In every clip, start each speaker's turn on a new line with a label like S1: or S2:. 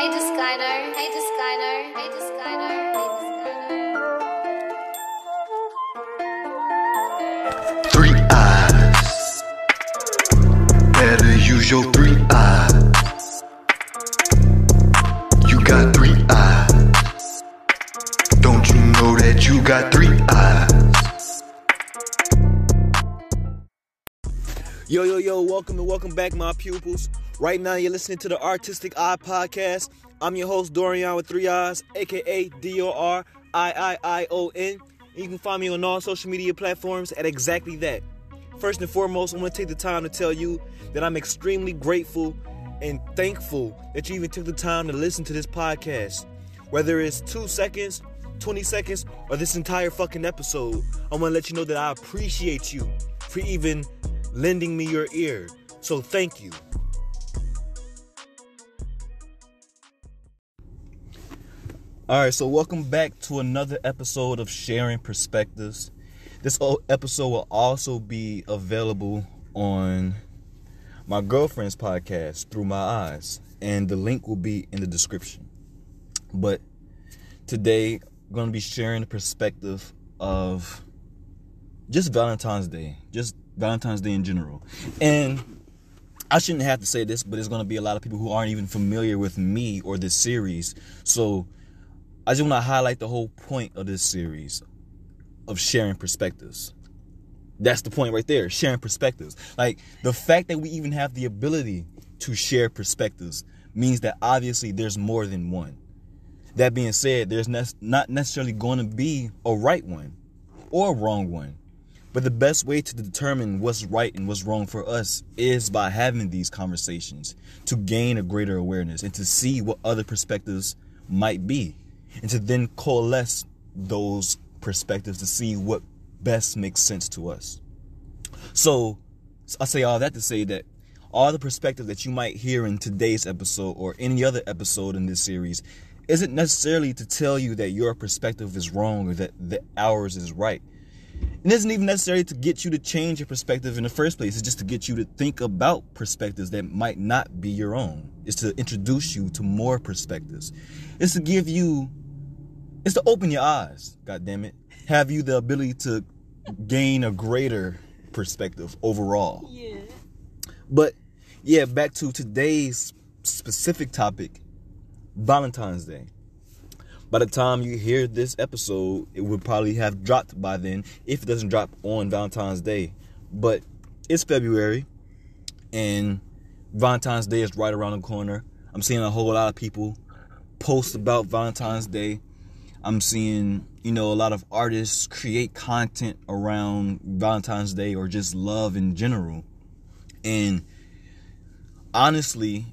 S1: Hey Deskyner, hey Deskyner, hey Deskyner, hey Deskyner.
S2: Three eyes. Better use your three eyes. You got three eyes. Don't you know that you got three eyes?
S3: Yo, yo, yo, welcome and welcome back, my pupils. Right now, you're listening to the Artistic Eye Podcast. I'm your host, Dorian with three eyes, aka D O R I I I O N. You can find me on all social media platforms at exactly that. First and foremost, I want to take the time to tell you that I'm extremely grateful and thankful that you even took the time to listen to this podcast. Whether it's two seconds, 20 seconds, or this entire fucking episode, I want to let you know that I appreciate you for even lending me your ear. So thank you. All right, so welcome back to another episode of Sharing Perspectives. This episode will also be available on my girlfriend's podcast, Through My Eyes, and the link will be in the description. But today, I'm going to be sharing the perspective of just Valentine's Day, just Valentine's Day in general. And I shouldn't have to say this, but there's going to be a lot of people who aren't even familiar with me or this series. So I just want to highlight the whole point of this series of sharing perspectives. That's the point right there, sharing perspectives. Like the fact that we even have the ability to share perspectives means that obviously there's more than one. That being said, there's ne- not necessarily going to be a right one or a wrong one. But the best way to determine what's right and what's wrong for us is by having these conversations to gain a greater awareness and to see what other perspectives might be and to then coalesce those perspectives to see what best makes sense to us. So, I say all that to say that all the perspectives that you might hear in today's episode or any other episode in this series isn't necessarily to tell you that your perspective is wrong or that, that ours is right. It isn't even necessary to get you to change your perspective in the first place. It's just to get you to think about perspectives that might not be your own. It's to introduce you to more perspectives. It's to give you, it's to open your eyes, God damn it. Have you the ability to gain a greater perspective overall.
S4: Yeah.
S3: But yeah, back to today's specific topic Valentine's Day. By the time you hear this episode, it would probably have dropped by then if it doesn't drop on Valentine's Day. But it's February and Valentine's Day is right around the corner. I'm seeing a whole lot of people post about Valentine's Day. I'm seeing, you know, a lot of artists create content around Valentine's Day or just love in general. And honestly,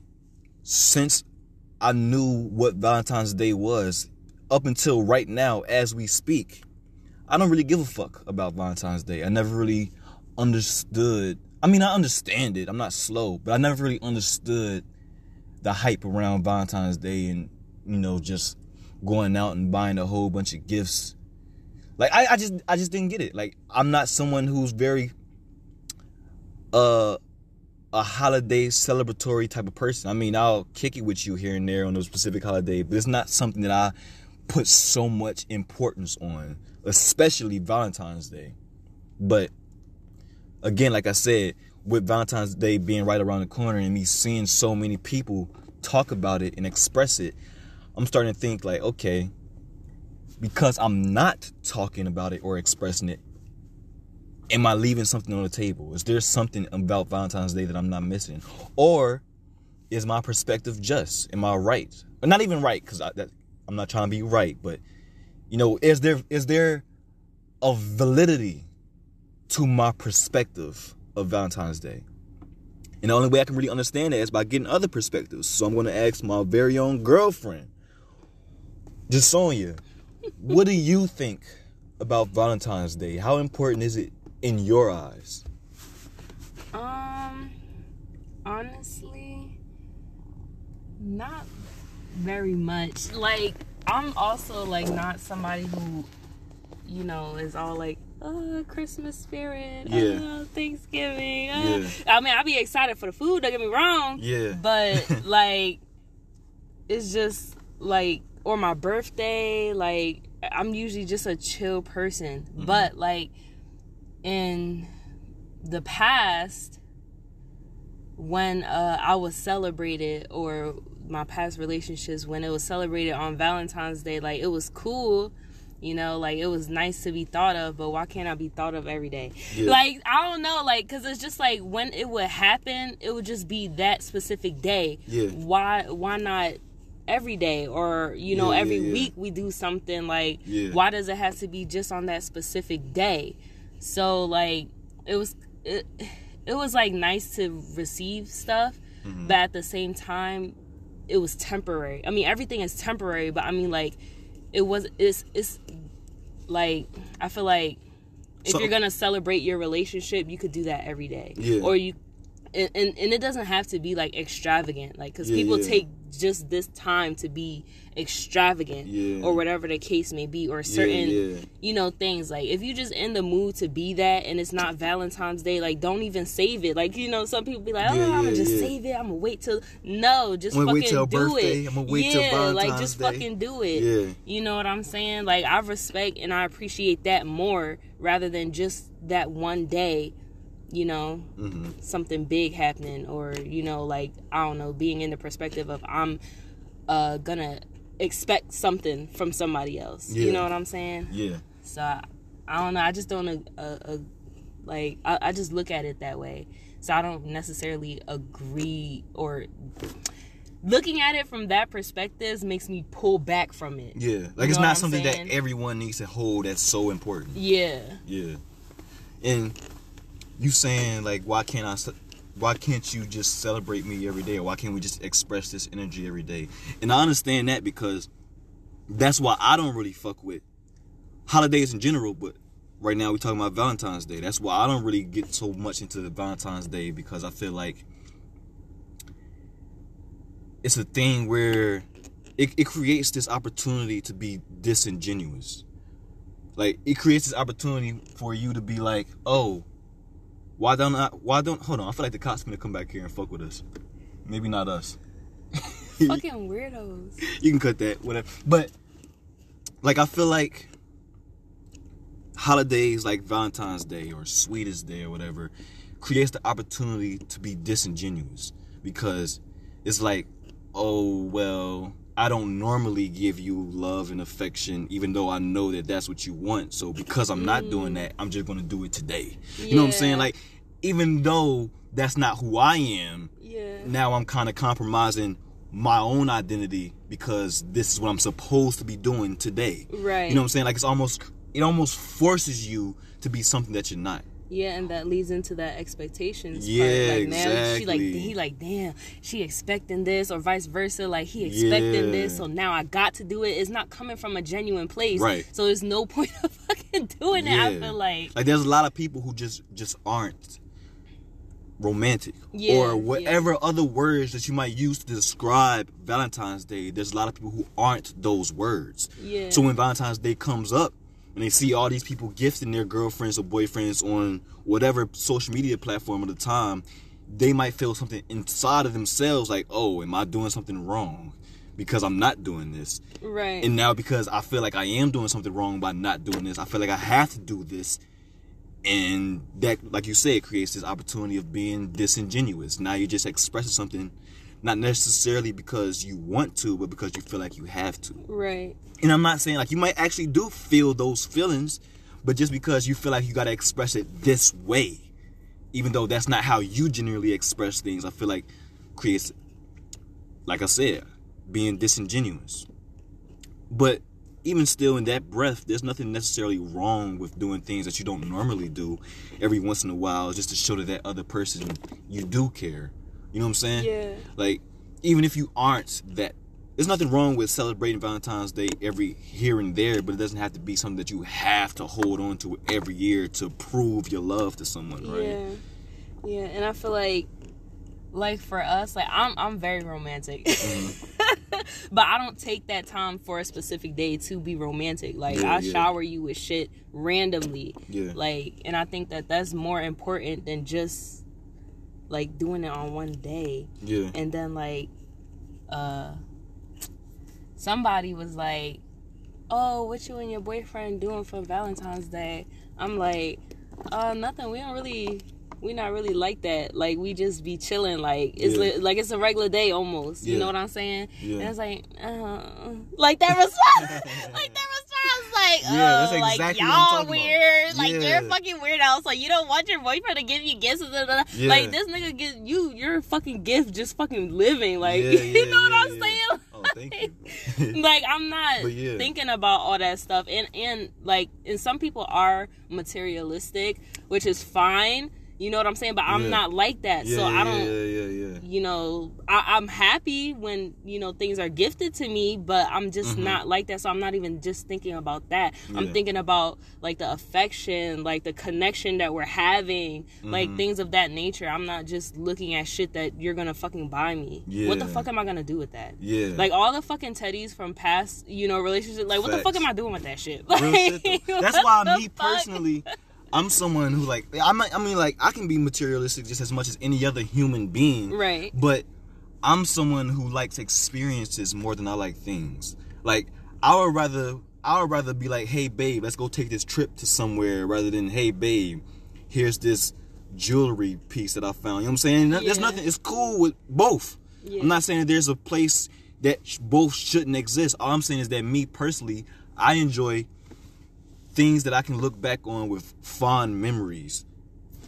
S3: since I knew what Valentine's Day was, up until right now, as we speak, I don't really give a fuck about Valentine's Day. I never really understood. I mean, I understand it. I'm not slow, but I never really understood the hype around Valentine's Day and, you know, just going out and buying a whole bunch of gifts. Like I, I just I just didn't get it. Like I'm not someone who's very uh a holiday celebratory type of person. I mean, I'll kick it with you here and there on a specific holiday, but it's not something that I put so much importance on, especially Valentine's Day. But again, like I said, with Valentine's Day being right around the corner and me seeing so many people talk about it and express it, I'm starting to think like, okay, because I'm not talking about it or expressing it, am I leaving something on the table? Is there something about Valentine's Day that I'm not missing? Or is my perspective just? Am I right? Or not even right, because I'm not trying to be right, but you know, is there is there a validity to my perspective of Valentine's Day? And the only way I can really understand that is by getting other perspectives. So I'm going to ask my very own girlfriend, Jasonia, what do you think about Valentine's Day? How important is it in your eyes?
S4: Um, honestly, not very much. Like, I'm also like not somebody who, you know, is all like, oh, Christmas spirit, uh,
S3: Yeah.
S4: oh, Thanksgiving. Uh.
S3: Yeah.
S4: Oh. I mean, I'll be excited for the food. Don't get me wrong.
S3: Yeah.
S4: But like, it's just like or my birthday, like I'm usually just a chill person.
S3: Mm-hmm.
S4: But like in the past when uh I was celebrated or my past relationships when it was celebrated on Valentine's Day, like it was cool. You know, like it was nice to be thought of, but why can't I be thought of every day?
S3: Yeah.
S4: Like I don't know, like because it's just like when it would happen, it would just be that specific day.
S3: Yeah.
S4: Why? Why not every day or you know
S3: Yeah,
S4: every
S3: yeah, yeah.
S4: week we do something like? Why does it have to be just on that specific day? So like it was it, it was like nice to receive stuff,
S3: Mm-hmm.
S4: but at the same time, it was temporary. I mean, everything is temporary, but I mean, like, it was it's it's like I feel like if
S3: So-
S4: you're gonna celebrate your relationship, you could do that every day,
S3: Yeah.
S4: or you. And, and, and it doesn't have to be like extravagant like because people take just this time to be extravagant
S3: Yeah.
S4: or whatever the case may be or certain
S3: yeah.
S4: you know things like if you just in the mood to be that and it's not valentine's day like don't even save it like you know some people be like oh
S3: Yeah,
S4: i'm gonna
S3: yeah,
S4: just
S3: yeah.
S4: save it i'm gonna wait till no just fucking do
S3: birthday,
S4: it
S3: I'm gonna wait till birthday.
S4: yeah
S3: till
S4: like just
S3: Day.
S4: fucking do it
S3: Yeah.
S4: you know what i'm saying like i respect and i appreciate that more rather than just that one day you know
S3: Mm-hmm.
S4: something big happening or you know like i don't know being in the perspective of i'm uh gonna expect something from somebody else
S3: Yeah.
S4: you know what i'm saying
S3: Yeah.
S4: so I, I don't know. I just don't uh, uh, like. I, I just look at it that way. So I don't necessarily agree or looking at it from that perspective makes me pull back from it.
S3: Yeah. Like
S4: You
S3: it's
S4: know what
S3: not something
S4: saying?
S3: that everyone needs to hold that's so important.
S4: Yeah.
S3: Yeah. And you saying like why can't I why can't you just celebrate me every day or why can't we just express this energy every day? And I understand that because that's why I don't really fuck with holidays in general, but right now we're talking about Valentine's Day. That's why I don't really get so much into Valentine's Day because I feel like it's a thing where it, it creates this opportunity to be disingenuous. Like it creates this opportunity for you to be like, oh, why don't I why don't hold on, I feel like the cops are gonna come back here and fuck with us. Maybe not us.
S4: Fucking weirdos.
S3: you can cut that, whatever. But like I feel like holidays like Valentine's Day or Sweetest Day or whatever creates the opportunity to be disingenuous because it's like, oh well, I don't normally give you love and affection, even though I know that that's what you want. So because I'm not doing that, I'm just gonna do it today. You know what I'm saying? Like, even though that's not who I am,
S4: Yeah.
S3: now I'm kind of compromising my own identity because this is what I'm supposed to be doing today.
S4: Right.
S3: You know what I'm saying? Like it's almost it almost forces you to be something that you're not.
S4: Yeah, and that leads into that expectations.
S3: Yeah,
S4: part. like now she like he like damn, she expecting this or vice versa. Like he expecting
S3: Yeah.
S4: this, so now I got to do it. It's not coming from a genuine place,
S3: Right.
S4: So there's no point of fucking doing it. I feel like
S3: Like there's a lot of people who just just aren't romantic
S4: Yeah,
S3: or
S4: yeah.
S3: whatever other words that you might use to describe Valentine's Day. There's a lot of people who aren't those words.
S4: Yeah.
S3: So when Valentine's Day comes up and they see all these people gifting their girlfriends or boyfriends on whatever social media platform at the time, they might feel something inside of themselves like, "Oh, am I doing something wrong?" Because I'm not doing this.
S4: right.
S3: And now because I feel like I am doing something wrong by not doing this, I feel like I have to do this. And that, like you said, creates this opportunity of being disingenuous. Now you're just expressing something, not necessarily because you want to, but because you feel like you have to.
S4: right.
S3: And I'm not saying like you might actually do feel those feelings, but just because you feel like you gotta express it this way, even though that's not how you generally express things, I feel like creates, like I said, being disingenuous. But even still, in that breath, there's nothing necessarily wrong with doing things that you don't normally do every once in a while, just to show to that other person you do care. You know what I'm saying?
S4: Yeah.
S3: Like, even if you aren't that, there's nothing wrong with celebrating Valentine's Day every here and there, but it doesn't have to be something that you have to hold on to every year to prove your love to someone, right?
S4: Yeah. Yeah, and I feel like like for us, like I'm I'm very romantic.
S3: Mm-hmm.
S4: but I don't take that time for a specific day to be romantic. Like
S3: Yeah,
S4: I
S3: yeah.
S4: shower you with shit randomly.
S3: Yeah.
S4: Like and I think that that's more important than just like doing it on one day
S3: Yeah.
S4: and then like uh somebody was like, "Oh, what you and your boyfriend doing for Valentine's Day?" I'm like, "Uh, nothing. We don't really." We not really like that. Like we just be chilling. Like it's
S3: Yeah.
S4: li- like it's a regular day almost. You
S3: Yeah.
S4: know what I'm saying?
S3: Yeah.
S4: And it's like, uh, like that response, like that like,
S3: Yeah, that's
S4: oh, like
S3: exactly what I'm
S4: y'all
S3: talking about.
S4: weird, like
S3: Yeah.
S4: you're fucking weirdo. So you don't want your boyfriend to give you gifts, blah, blah.
S3: Yeah.
S4: like this nigga give you your fucking gift, just fucking living, like
S3: Yeah,
S4: you know what I'm saying?
S3: Oh, thank you.
S4: like I'm not thinking about all that stuff, and and like, and some people are materialistic, which is fine. You know what I'm saying? But I'm
S3: Yeah.
S4: not like that,
S3: yeah,
S4: so I don't
S3: Yeah, yeah, yeah.
S4: you know, I, I'm happy when you know things are gifted to me, but I'm just mm-hmm. not like that. So I'm not even just thinking about that. I'm thinking about like the affection, like the connection that we're having, like mm-hmm. things of that nature. I'm not just looking at shit that you're gonna fucking buy me. What the fuck am I gonna do with that?
S3: Yeah.
S4: Like all the fucking teddies from past, you know, relationships. Like what the fuck am I doing with that shit? Like.
S3: That's why me
S4: fuck?
S3: personally, I'm someone who like I might, I mean like I can be materialistic just as much as any other human being.
S4: Right.
S3: But I'm someone who likes experiences more than I like things. Like I would rather I would rather be like, hey babe, let's go take this trip to somewhere rather than hey babe, here's this jewelry piece that I found. You know what I'm saying? There's nothing. It's cool with both.
S4: Yeah.
S3: I'm not saying that there's a place that both shouldn't exist. All I'm saying is that me personally, I enjoy things that I can look back on with fond memories,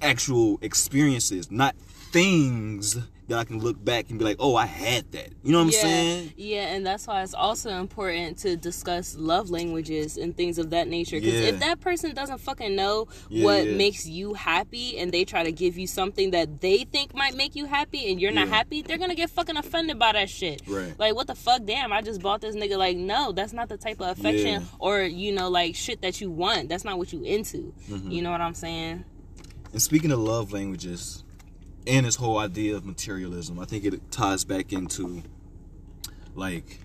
S3: actual experiences, not things that I can look back and be like, oh, I had that. You know what I'm
S4: yeah,
S3: saying?
S4: Yeah, and that's why it's also important to discuss love languages and things of that nature. Because
S3: Yeah.
S4: if that person doesn't fucking know
S3: Yeah,
S4: what makes you happy and they try to give you something that they think might make you happy and you're not happy, they're gonna get fucking offended by that shit.
S3: Right.
S4: Like, what the fuck? Damn, I just bought this nigga. Like, no, that's not the type of affection or, you know, like shit that you want. That's not what you into.
S3: Mm-hmm.
S4: You know what I'm saying?
S3: And speaking of love languages and this whole idea of materialism, I think it ties back into like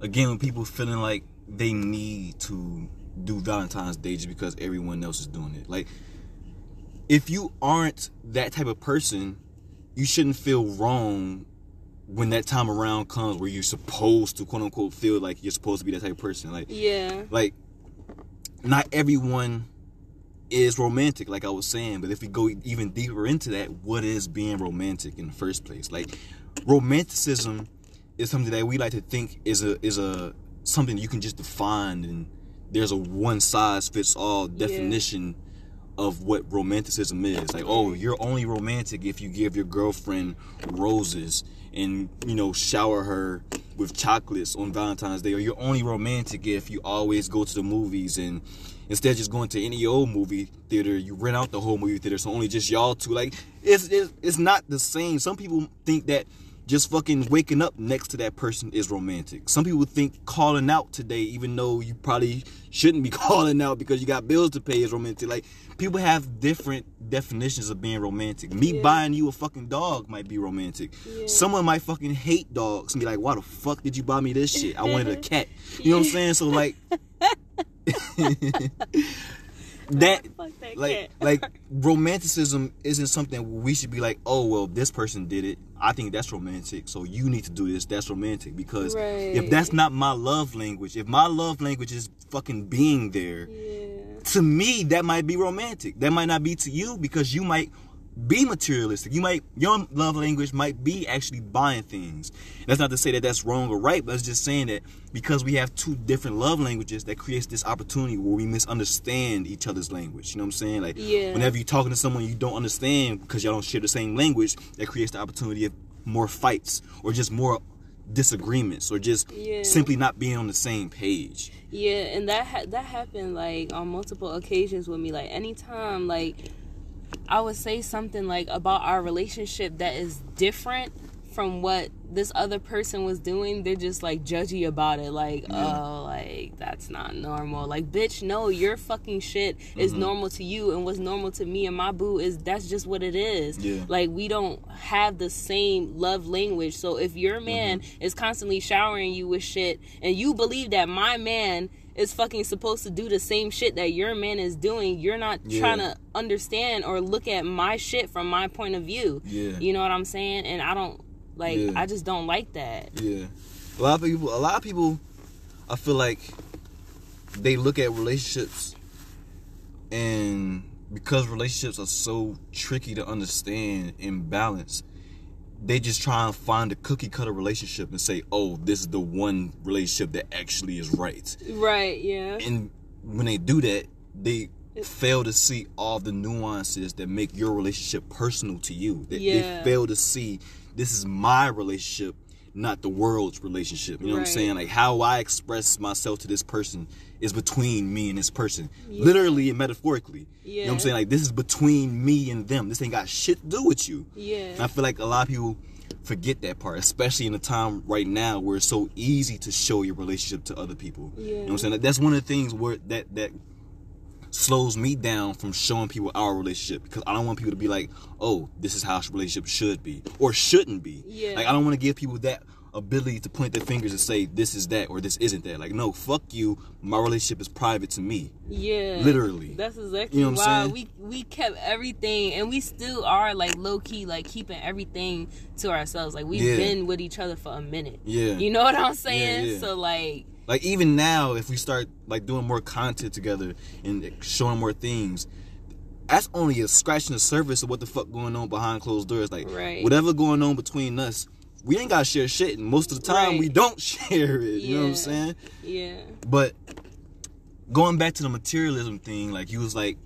S3: again when people feeling like they need to do Valentine's Day just because everyone else is doing it. Like if you aren't that type of person, you shouldn't feel wrong when that time around comes where you're supposed to quote unquote feel like you're supposed to be that type of person. Like
S4: Yeah.
S3: like not everyone is romantic like i was saying but if we go even deeper into that what is being romantic in the first place? Like romanticism is something that we like to think is a is a something you can just define and there's a one size fits all definition of what romanticism is. Like oh you're only romantic if you give your girlfriend roses and you know shower her with chocolates on valentine's day or you're only romantic if you always go to the movies and instead of just going to any old movie theater you rent out the whole movie theater so only just y'all two like it's it's, it's not the same some people think that just fucking waking up next to that person is romantic. Some people think calling out today, even though you probably shouldn't be calling out because you got bills to pay, is romantic. Like people have different definitions of being romantic. Me
S4: Yeah.
S3: buying you a fucking dog might be romantic.
S4: Yeah.
S3: Someone might fucking hate dogs and be like, "Why the fuck did you buy me this shit? I wanted a cat." You know what I'm saying? So like. that like like romanticism isn't something we should be like oh well this person did it. I think that's romantic so you need to do this. That's romantic because if that's not my love language if my love language is fucking being there
S4: Yeah.
S3: to me that might be romantic. That might not be to you because you might be materialistic you might your love language might be actually buying things that's not to say that that's wrong or right but it's just saying that because we have two different love languages that creates this opportunity where we misunderstand each other's language you know what i'm saying like
S4: Yeah.
S3: whenever you're talking to someone you don't understand because y'all don't share the same language that creates the opportunity of more fights or just more disagreements or just
S4: Yeah.
S3: simply not being on the same page
S4: Yeah, and that ha- that happened like on multiple occasions with me. Like anytime, like I would say something like about our relationship that is different from what this other person was doing. They're just like judgy about it. Like, oh, like that's not normal. Like, bitch, no, your fucking shit is
S3: Mm-hmm.
S4: normal to you, and what's normal to me and my boo is that's just what it is.
S3: Yeah.
S4: Like we don't have the same love language. So if your man
S3: Mm-hmm.
S4: is constantly showering you with shit and you believe that my man is fucking supposed to do the same shit that your man is doing, you're not
S3: Yeah.
S4: trying to understand or look at my shit from my point of view.
S3: Yeah.
S4: You know what I'm saying? And I don't like
S3: Yeah.
S4: I just don't like that.
S3: Yeah. A lot of people, a lot of people, I feel like they look at relationships, and because relationships are so tricky to understand and balance, they just try and find a cookie cutter relationship and say, "Oh, this is the one relationship that actually is right."
S4: Right. Yeah.
S3: And when they do that, they fail to see all the nuances that make your relationship personal to you. They,
S4: Yeah.
S3: they fail to see this is my relationship, not the world's relationship. You know what I'm saying? Like how I express myself to this person is between me and this person, literally and metaphorically. You know what I'm saying? Like this is between me and them. This ain't got shit to do with you. And I feel like a lot of people forget that part, especially in a time right now where it's so easy to show your relationship to other people. Yeah. You know what I'm saying? That's one of the things where that that slows me down from showing people our relationship because I don't want people to be like, "Oh, this is how a relationship should be or shouldn't be."
S4: Yeah.
S3: Like I don't want to give people that ability to point their fingers and say this is that or this isn't that. Like, no, fuck you. My relationship is private to me.
S4: Yeah.
S3: Literally.
S4: That's exactly
S3: You know what I'm
S4: why
S3: saying?
S4: we we kept everything and we still are like low key like keeping everything to ourselves. Like we've
S3: Yeah.
S4: been with each other for a minute.
S3: Yeah.
S4: You know what I'm saying?
S3: Yeah, yeah.
S4: So like
S3: Like even now, if we start like doing more content together and showing more things, that's only a scratching the surface of what the fuck going on behind closed doors. Like
S4: Right.
S3: whatever going on between us, we ain't gotta share shit, and most of the time
S4: Right.
S3: we don't share it. You know what I'm saying?
S4: yeah.
S3: But going back to the materialism thing, like you was like,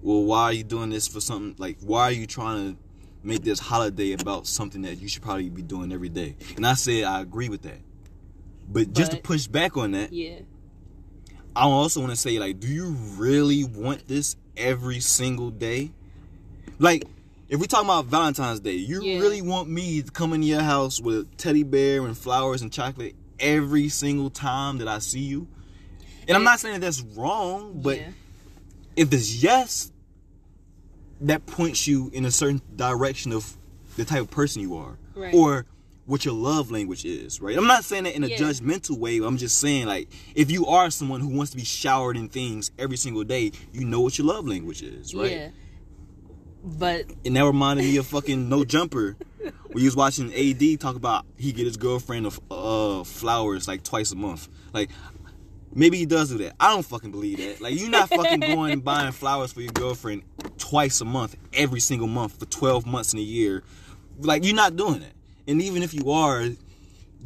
S3: well, why are you doing this for something? Like, why are you trying to make this holiday about something that you should probably be doing every day? And I said I agree with that. But just to push back on that,
S4: Yeah.
S3: I also want to say, like, do you really want this every single day? Like, if we talk about Valentine's Day, you
S4: Yeah.
S3: really want me to come into your house with a teddy bear and flowers and chocolate every single time that I see you? And I'm not saying that that's wrong, but
S4: yeah.
S3: if it's yes, that points you in a certain direction of the type of person you are,
S4: Right.
S3: or what your love language is. Right? I'm not saying that in a
S4: Yeah.
S3: judgmental way. I'm just saying like if you are someone who wants to be showered in things every single day, you know what your love language is, right?
S4: Yeah. But
S3: And that reminded me of fucking No Jumper. We was watching AD talk about he get his girlfriend of uh flowers like twice a month. Like maybe he does do that. I don't fucking believe that. Like you're not fucking going and buying flowers for your girlfriend twice a month, every single month for 12 months in a year. Like you're not doing that. And even if you are,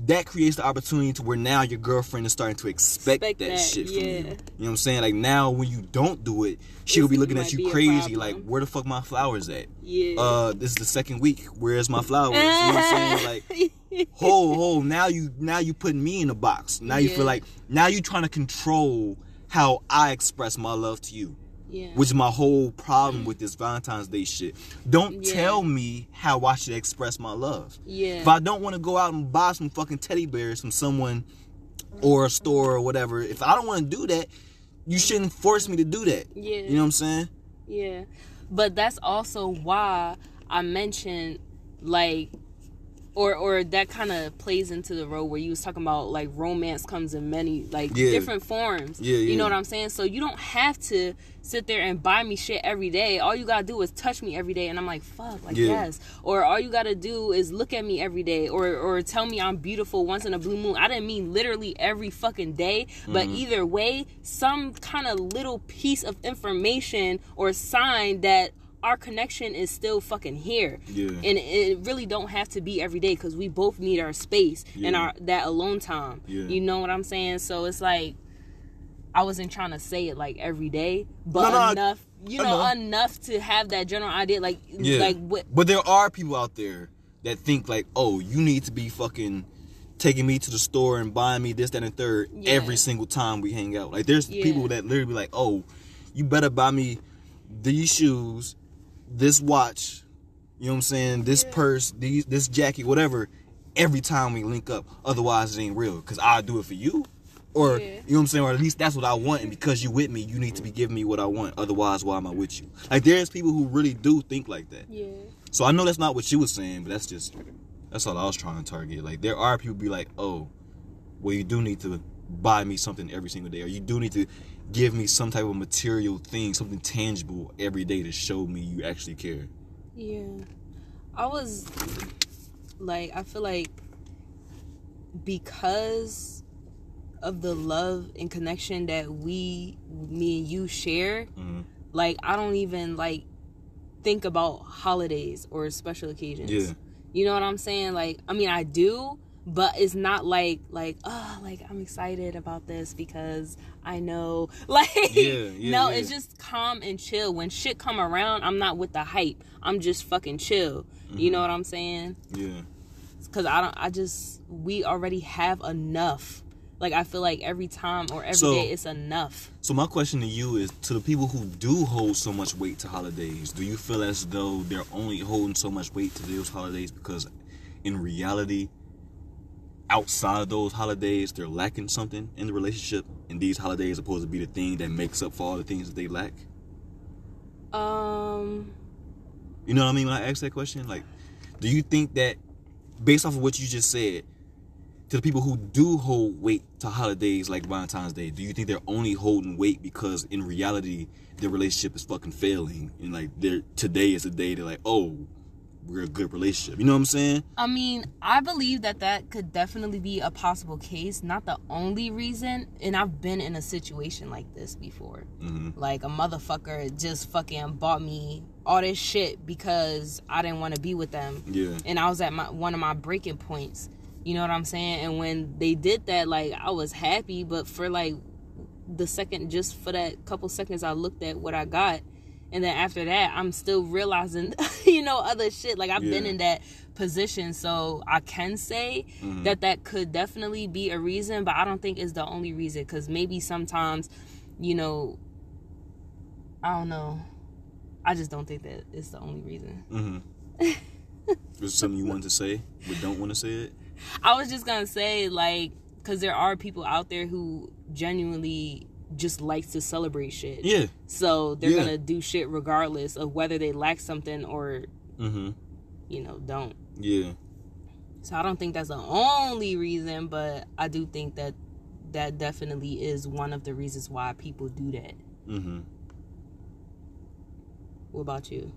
S3: that creates the opportunity to where now your girlfriend is starting to expect,
S4: Expect
S3: that,
S4: that,
S3: shit from
S4: yeah.
S3: you. You know what I'm saying? Like now when you don't do it, she'll be looking at you crazy like where the fuck my flowers at?
S4: yeah.
S3: uh this is the second week where's my flowers you know what i'm saying like ho ho now you now you putting me in a box now you
S4: Yeah.
S3: feel like now you trying to control how i express my love to you
S4: yeah.
S3: which is my whole problem with this valentine's day shit don't
S4: Yeah.
S3: tell me how i should express my love
S4: yeah.
S3: if i don't want to go out and buy some fucking teddy bears from someone or a store or whatever if i don't want to do that you shouldn't force me to do that
S4: Yeah.
S3: you know what i'm saying
S4: Yeah. But that's also why I mentioned like or or that kind of plays into the role where you was talking about like romance comes in many like
S3: Yeah.
S4: different forms.
S3: Yeah, yeah, You
S4: know what I'm saying? So you don't have to sit there and buy me shit every day. All you gotta do is touch me every day, and I'm like, fuck, like
S3: Yeah.
S4: yes. Or all you gotta do is look at me every day, or or tell me I'm beautiful once in a blue moon. I didn't mean literally every fucking day, but
S3: Mm-hmm.
S4: either way, some kind of little piece of information or sign that our connection is still fucking here.
S3: Yeah.
S4: And it really don't have to be every day because we both need our space and our that alone time.
S3: Yeah.
S4: You know what I'm saying? So it's like I wasn't trying to say it like every day, but
S3: No, no, I-
S4: enough, you know,
S3: know.
S4: enough to have that general idea. Like,
S3: Yeah.
S4: like what?
S3: But there are people out there that think like, oh, you need to be fucking taking me to the store and buying me this, that, and third
S4: Yeah.
S3: every single time we hang out. Like there's
S4: Yeah.
S3: people that literally be like, oh, you better buy me these shoes, this watch, you know what I'm saying, this purse, these this jacket, whatever, every time we link up. Otherwise it ain't real. Cause I'll do it for you. Or
S4: Yeah.
S3: you know what I'm saying, or at least that's what I want, and because you with me, you need to be giving me what I want. Otherwise, why am I with you? Like there's people who really do think like that.
S4: Yeah.
S3: So I know that's not what she was saying, but that's just that's all I was trying to target. Like there are people be like, oh, well you do need to buy me something every single day, or you do need to give me some type of material thing, something tangible every day to show me you actually care.
S4: Yeah. I was like, I feel like because of the love and connection that we me and you share
S3: Mhm.
S4: like i don't even like think about holidays or special occasions
S3: Yeah.
S4: you know what i'm saying like i mean i do but it's not like like oh like i'm excited about this because i know like
S3: Yeah, yeah,
S4: no
S3: yeah.
S4: it's just calm and chill when shit come around i'm not with the hype i'm just fucking chill
S3: Mm-hmm.
S4: you know what i'm saying
S3: Yeah.
S4: because I don't. I just we already have enough. Like I feel like every time or every day
S3: So-
S4: it's enough.
S3: So my question to you is to the people who do hold so much weight to holidays, do you feel as though they're only holding so much weight to those holidays because in reality outside of those holidays they're lacking something in the relationship and these holidays are supposed to be the thing that makes up for all the things that they lack?
S4: Um.
S3: You know what I mean when I ask that question? Like, do you think that based off of what you just said, to the people who do hold weight to holidays like Valentine's Day, do you think they're only holding weight because in reality their relationship is fucking failing and like they're today is the day they're like, oh, we're a good relationship. You know what I'm saying?
S4: I mean, I believe that that could definitely be a possible case. Not the only reason, and I've been in a situation like this before.
S3: Mm-hmm.
S4: Like a motherfucker just fucking bought me all this shit because I didn't want to be with them.
S3: Yeah.
S4: and I was at my one of my breaking points. You know what I'm saying? And when they did that, like I was happy, but for like the second, just for that couple seconds, I looked at what I got, and then after that, I'm still realizing, you know, other shit. Like I've been in that position, so I can say
S3: Mhm.
S4: that that could definitely be a reason, but I don't think it's the only reason because maybe sometimes, you know, I don't know. I just don't think that it's the only reason.
S3: Mm-hmm. Is it something you want to say but don't want to say it?
S4: I was just gonna say like because there are people out there who genuinely just likes to celebrate shit.
S3: Yeah.
S4: So they're
S3: Yeah.
S4: gonna do shit regardless of whether they lack something or
S3: Mm-hmm.
S4: you know don't.
S3: Yeah.
S4: So I don't think that's the only reason, but I do think that that definitely is one of the reasons why people do that.
S3: Mm-hmm.
S4: What about you?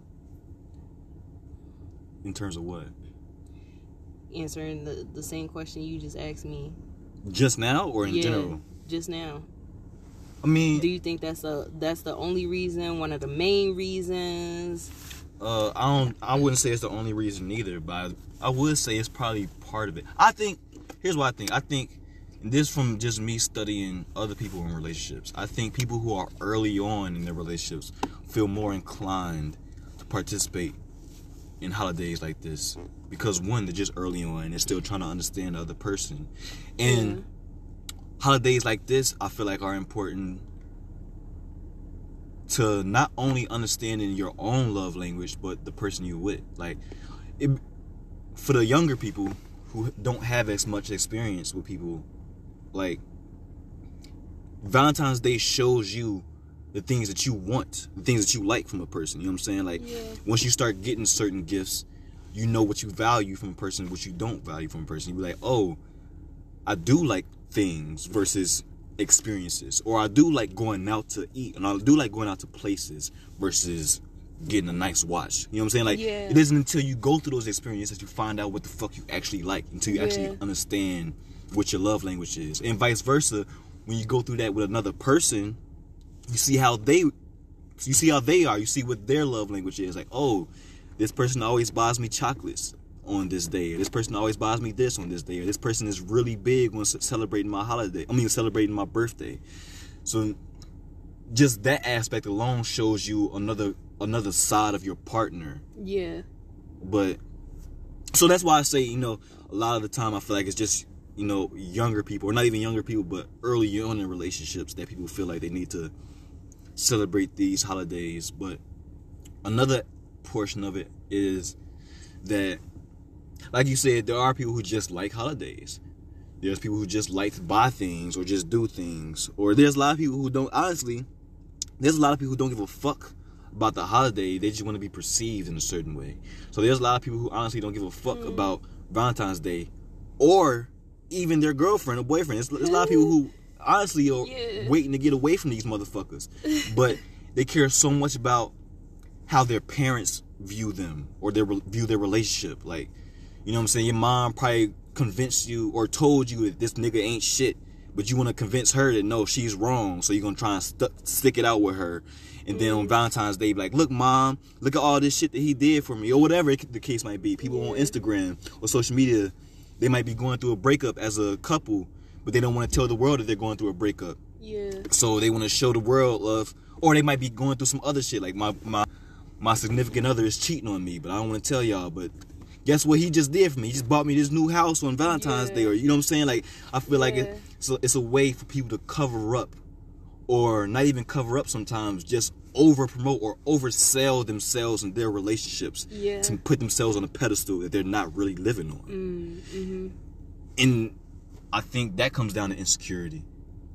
S3: In terms of what?
S4: Answering the the same question you just asked me.
S3: Just now or in
S4: yeah,
S3: general?
S4: just now.
S3: I mean,
S4: Do you think that's a that's the only reason? One of the main reasons?
S3: Uh, I don't. I wouldn't say it's the only reason either, but I, I would say it's probably part of it. I think. Here's what I think. I think and this from just me studying other people in relationships. I think people who are early on in their relationships feel more inclined to participate in holidays like this because one, they're just early on and they're still trying to understand the other person, and holidays like this, I feel like are important to not only understanding your own love language, but the person you're with. Like, it, for the younger people who don't have as much experience with people, like Valentine's Day shows you the things that you want, the things that you like from a person. You know what I'm saying? Like,
S4: Yeah.
S3: once you start getting certain gifts, you know what you value from a person, what you don't value from a person. You be like, oh, I do like things versus experiences, or I do like going out to eat, and I do like going out to places versus getting a nice watch. You know what I'm saying? Like,
S4: Yeah.
S3: it isn't until you go through those experiences that you find out what the fuck you actually like, until you
S4: Yeah.
S3: actually understand what your love language is, and vice versa. When you go through that with another person, you see how they you see how they are you see what their love language is like oh this person always buys me chocolates on this day this person always buys me this on this day or this person is really big when celebrating my holiday i mean celebrating my birthday so just that aspect alone shows you another another side of your partner
S4: Yeah.
S3: but so that's why I say, you know, a lot of the time I feel like it's just, you know, younger people, or not even younger people, but early on in relationships that people feel like they need to celebrate these holidays. But another portion of it is that, like you said, there are people who just like holidays. There's people who just like to buy things or just do things. Or there's a lot of people who don't, honestly, there's a lot of people who don't give a fuck about the holiday. They just want to be perceived in a certain way. So there's a lot of people who honestly don't give a fuck mm. about Valentine's Day or even their girlfriend or boyfriend. There's, there's a lot of people who mm. honestly are
S4: Yeah.
S3: waiting to get away from these motherfuckers. But they care so much about how their parents view them or their view their relationship. Like, you know what I'm saying? Your mom probably convinced you or told you that this nigga ain't shit, but you want to convince her that no, she's wrong. So you're gonna try and st- stick it out with her, and then on mm-hmm. Valentine's Day, be like, look, mom, look at all this shit that he did for me, or whatever the case might be. People on Instagram or social media, they might be going through a breakup as a couple, but they don't want to tell the world that they're going through a breakup.
S4: Yeah.
S3: So they want to show the world of, or they might be going through some other shit. Like my my my significant other is cheating on me, but I don't want to tell y'all. But guess what he just did for me? He just bought me this new house on Valentine's
S4: Yeah.
S3: Day, or you know what I'm saying? Like I feel like
S4: Yeah.
S3: it, it's a, it's a way for people to cover up, or not even cover up. Sometimes just over promote or oversell themselves and their relationships
S4: Yeah.
S3: to put themselves on a pedestal that they're not really living on.
S4: Mm, hmm
S3: And I think that comes down to insecurity.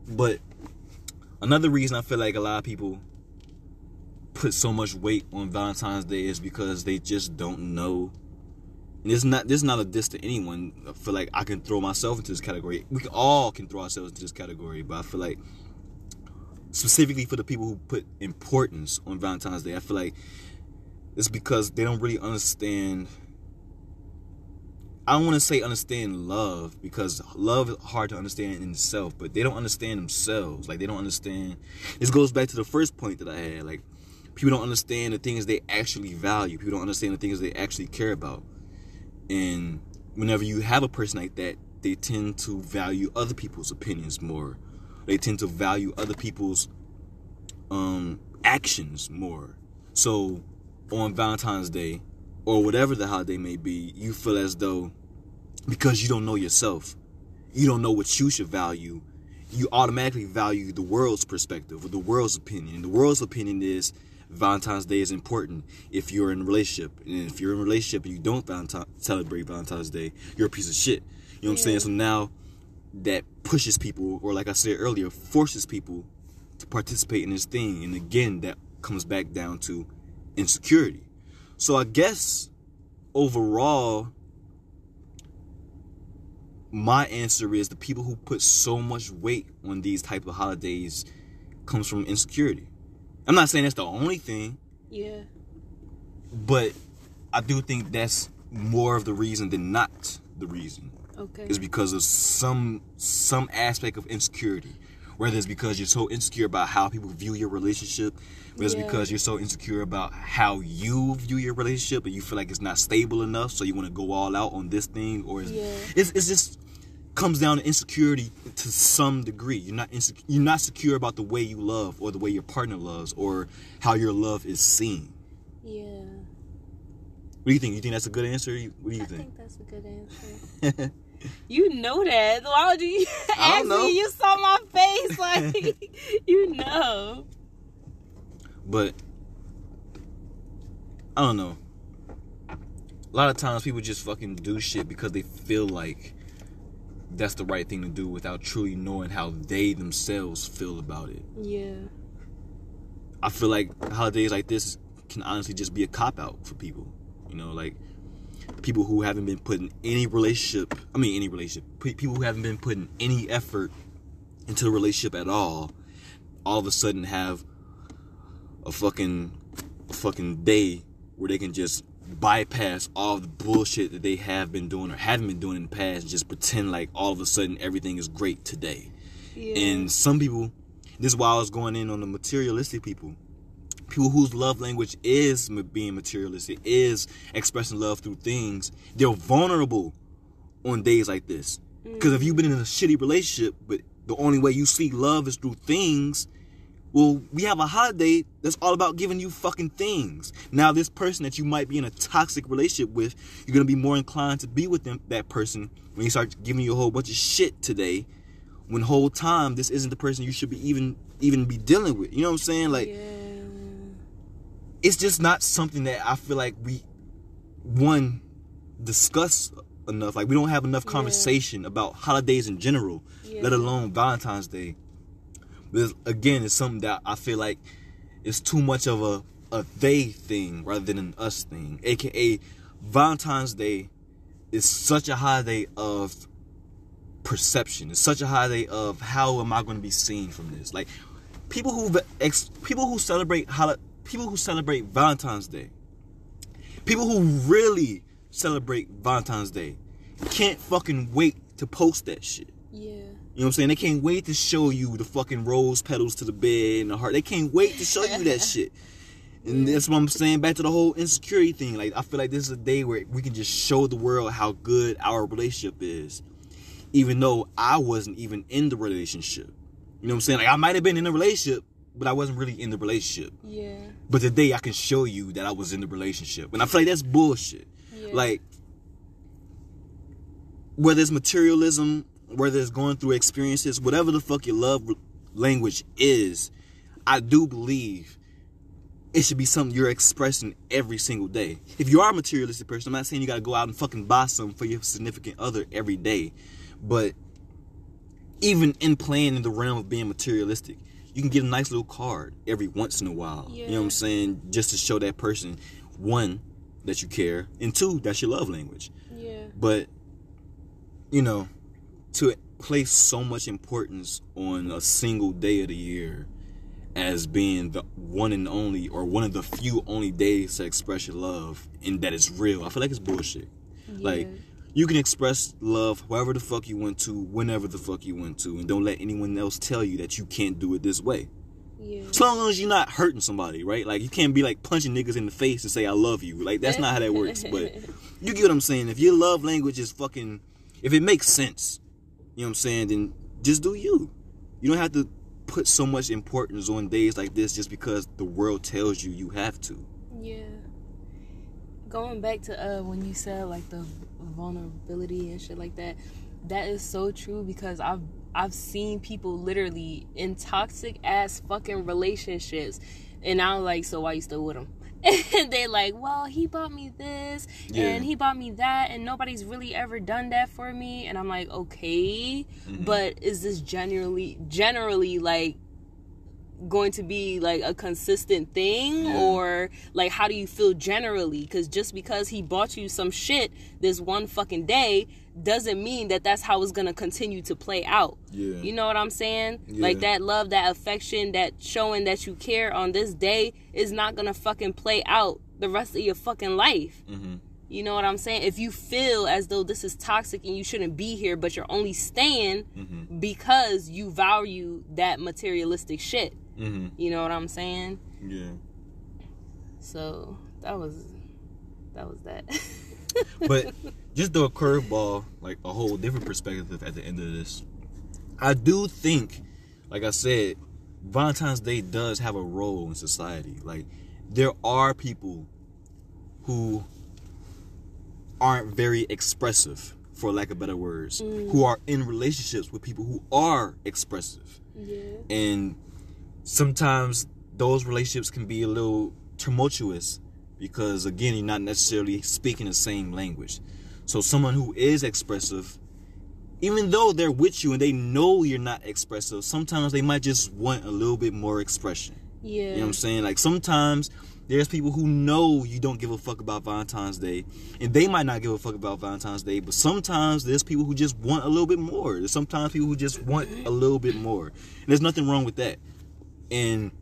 S3: But another reason I feel like a lot of people put so much weight on Valentine's Day is because they just don't know. And not this is not a diss to anyone. I feel like I can throw myself into this category. We all can throw ourselves into this category, but I feel like specifically for the people who put importance on Valentine's Day, I feel like it's because they don't really understand I don't want to say understand love because love is hard to understand in itself, but they don't understand themselves. Like they don't understand. This goes back to the first point that I had. Like people don't understand the things they actually value. People don't understand the things they actually care about. And whenever you have a person like that, they tend to value other people's opinions more. They tend to value other people's um, actions more. So on Valentine's Day, or whatever the holiday may be, you feel as though because you don't know yourself, you don't know what you should value, you automatically value the world's perspective or the world's opinion. The world's opinion is Valentine's Day is important if you're in a relationship. And if you're in a relationship and you don't Valentine, celebrate Valentine's Day, you're a piece of shit. You know what I'm saying? So now that pushes people, or like I said earlier, forces people to participate in this thing. And again, that comes back down to insecurity. So I guess overall, my answer is the people who put so much weight on these type of holidays comes from insecurity. I'm not saying that's the only thing,
S4: Yeah.
S3: but I do think that's more of the reason than not the reason.
S4: Okay.
S3: Is because of some some aspect of insecurity. Whether it's because you're so insecure about how people view your relationship, whether it's because you're so insecure about how you view your relationship and you feel like it's not stable enough, so you want to go all out on this thing, or it's,
S4: Yeah.
S3: it's, it's just comes down to insecurity to some degree. You're not insecure, you're not secure about the way you love, or the way your partner loves, or how your love is seen.
S4: Yeah.
S3: What do you think? You think that's a good answer? What do you
S4: I
S3: think?
S4: think that's a good answer. You know that. Why would you
S3: I
S4: ask
S3: don't know.
S4: me? You saw my face. Like, you know.
S3: But I don't know. A lot of times people just fucking do shit because they feel like that's the right thing to do without truly knowing how they themselves feel about it.
S4: Yeah.
S3: I feel like holidays like this can honestly just be a cop out for people. You know, like people who haven't been putting any relationship, I mean any relationship, people who haven't been putting any effort into a relationship at all, all of a sudden have a fucking a fucking day where they can just bypass all the bullshit that they have been doing or haven't been doing in the past and just pretend like all of a sudden everything is great today.
S4: Yeah.
S3: And some people, this is why I was going in on the materialistic people. People whose love language is being materialistic, is expressing love through things. They're vulnerable on days like this. Because if you've been in a shitty relationship, but the only way you see love is through things, well, we have a holiday that's all about giving you fucking things. Now, this person that you might be in a toxic relationship with, you're gonna be more inclined to be with them, that person when you start giving you a whole bunch of shit today. When whole time this isn't the person you should be even even be dealing with. You know what I'm saying? Like
S4: yeah.
S3: it's just not something that I feel like we one discuss enough. Like we don't have enough
S4: Yeah.
S3: conversation about holidays in general,
S4: Yeah.
S3: let alone Valentine's Day. But again, it's something that I feel like it's too much of a a they thing rather than an us thing. AKA Valentine's Day is such a holiday of perception. It's such a holiday of how am I going to be seen from this? Like people who ex, people who celebrate people who celebrate Valentine's Day, people who really celebrate Valentine's Day, can't fucking wait to post that shit.
S4: Yeah.
S3: You know what I'm saying? They can't wait to show you the fucking rose petals to the bed and the heart. They can't wait to show you that shit. And that's what I'm saying back to the whole insecurity thing. Like I feel like this is a day where we can just show the world how good our relationship is. Even though I wasn't even in the relationship. You know what I'm saying? Like I might have been in a relationship, but I wasn't really in the relationship.
S4: Yeah.
S3: But today I can show you that I was in the relationship. And I feel like that's bullshit.
S4: Yeah.
S3: Like whether it's materialism, whether it's going through experiences, whatever the fuck your love language is, I do believe it should be something you're expressing every single day. If you are a materialistic person, I'm not saying you gotta go out and fucking buy something for your significant other every day. But even in playing in the realm of being materialistic, you can get a nice little card every once in a while. You know what I'm saying? Just to show that person, one, that you care, and two, that's your love language.
S4: Yeah.
S3: But you know, to place so much importance on a single day of the year as being the one and only or one of the few only days to express your love and that it's real, I feel like it's bullshit. Like you can express love however the fuck you want to, whenever the fuck you want to, and don't let anyone else tell you that you can't do it this way.
S4: Yeah.
S3: As long as you're not hurting somebody, right? Like you can't be like punching niggas in the face and say I love you. Like that's not how that works. But you get what I'm saying. If your love language is fucking, if it makes sense, you know what I'm saying, then just do you. You don't have to put so much importance on days like this just because the world tells you you have to.
S4: Yeah. Going back to uh when you said like the vulnerability and shit like that, that is so true because I've I've seen people literally in toxic ass fucking relationships, and I'm like, so why you still with him? And they're like, well, he bought me this
S3: Yeah.
S4: and he bought me that, and nobody's really ever done that for me. And I'm like, okay, mm-hmm. but is this generally generally like going to be like a consistent thing
S3: Yeah.
S4: or like how do you feel generally because just because he bought you some shit this one fucking day doesn't mean that that's how it's gonna continue to play out
S3: Yeah.
S4: you know what i'm saying like that love that affection that showing that you care on this day is not gonna fucking play out the rest of your fucking life
S3: Mm-hmm.
S4: you know what I'm saying? If you feel as though this is toxic and you shouldn't be here, but you're only staying
S3: Mm-hmm.
S4: because you value that materialistic shit.
S3: Mm-hmm.
S4: You know what I'm saying?
S3: Yeah.
S4: So that was that was that.
S3: But just throw a curveball, like a whole different perspective at the end of this. I do think, like I said, Valentine's Day does have a role in society. Like there are people who aren't very expressive, for lack of better words, mm. who are in relationships with people who are expressive.
S4: yeah.
S3: And sometimes those relationships can be a little tumultuous because again you're not necessarily speaking the same language so someone who is expressive even though they're with you and they know you're not expressive sometimes they might just want a little bit more expression.
S4: Yeah.
S3: you know what i'm saying? Like sometimes there's people who know you don't give a fuck about valentine's day and they might not give a fuck about valentine's day but sometimes there's people who just want a little bit more. There's sometimes people who just want a little bit more. And there's nothing wrong with that. And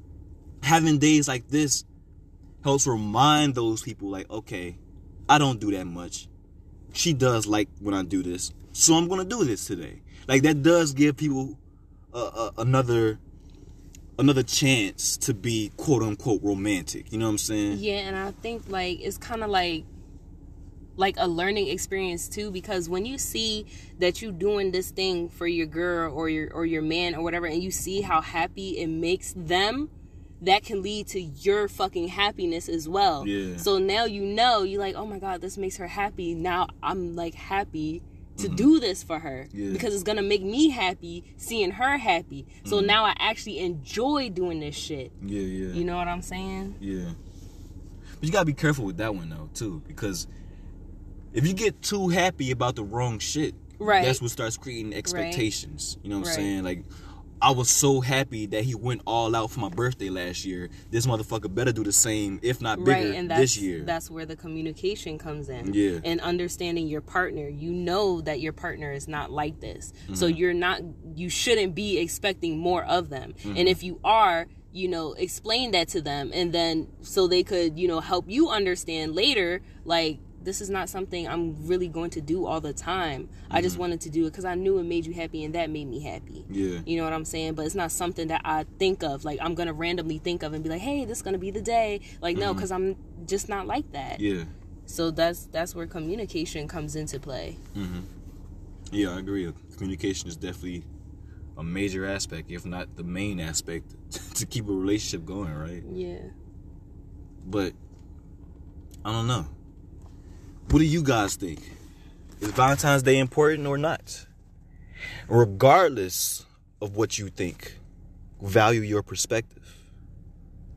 S3: having days like this helps remind those people like okay i don't do that much she does like when i do this. So i'm gonna do this today. Like that does give people uh, uh, another another chance to be quote unquote romantic. You know what i'm saying?
S4: Yeah, and I think like it's kind of like like a learning experience too because when you see that you're doing this thing for your girl or your or your man or whatever and you see how happy it makes them that can lead to your fucking happiness as well.
S3: Yeah.
S4: So now you know you're like, "Oh my god, this makes her happy." Now I'm like happy to do this for her
S3: Mm-hmm. Yeah.
S4: because it's going to make me happy seeing her happy. So
S3: Mm-hmm.
S4: now I actually enjoy doing this shit.
S3: yeah yeah
S4: You know what I'm saying?
S3: Yeah. But you gotta be careful with that one though, too, because if you get too happy about the wrong shit,
S4: Right.
S3: that's what starts creating expectations. You know what I'm
S4: Right.
S3: saying? Like I was so happy that he went all out for my birthday last year. This motherfucker better do the same, if not bigger,
S4: right and that's
S3: this year.
S4: that's where the communication comes in
S3: Yeah.
S4: and understanding your partner you know that your partner is not like this so
S3: Mm-hmm.
S4: you're not you shouldn't be expecting more of them
S3: Mm-hmm.
S4: and if you are you know explain that to them and then so they could you know help you understand later like this is not something I'm really going to do all the time. I just mm-hmm. wanted to do it because I knew it made you happy and that made me happy.
S3: Yeah.
S4: You know what I'm saying? But it's not something that I think of. Like I'm gonna randomly think of and be like, hey, this is gonna be the day. Like no, mm-hmm. because I'm just not like that.
S3: Yeah.
S4: So that's that's where communication comes into play. Mm-hmm.
S3: Yeah, I agree. Communication is definitely a major aspect, if not the main aspect, to keep a relationship going, right?
S4: Yeah.
S3: But I don't know. What do you guys think? Is Valentine's Day important or not? Regardless of what you think, value your perspective.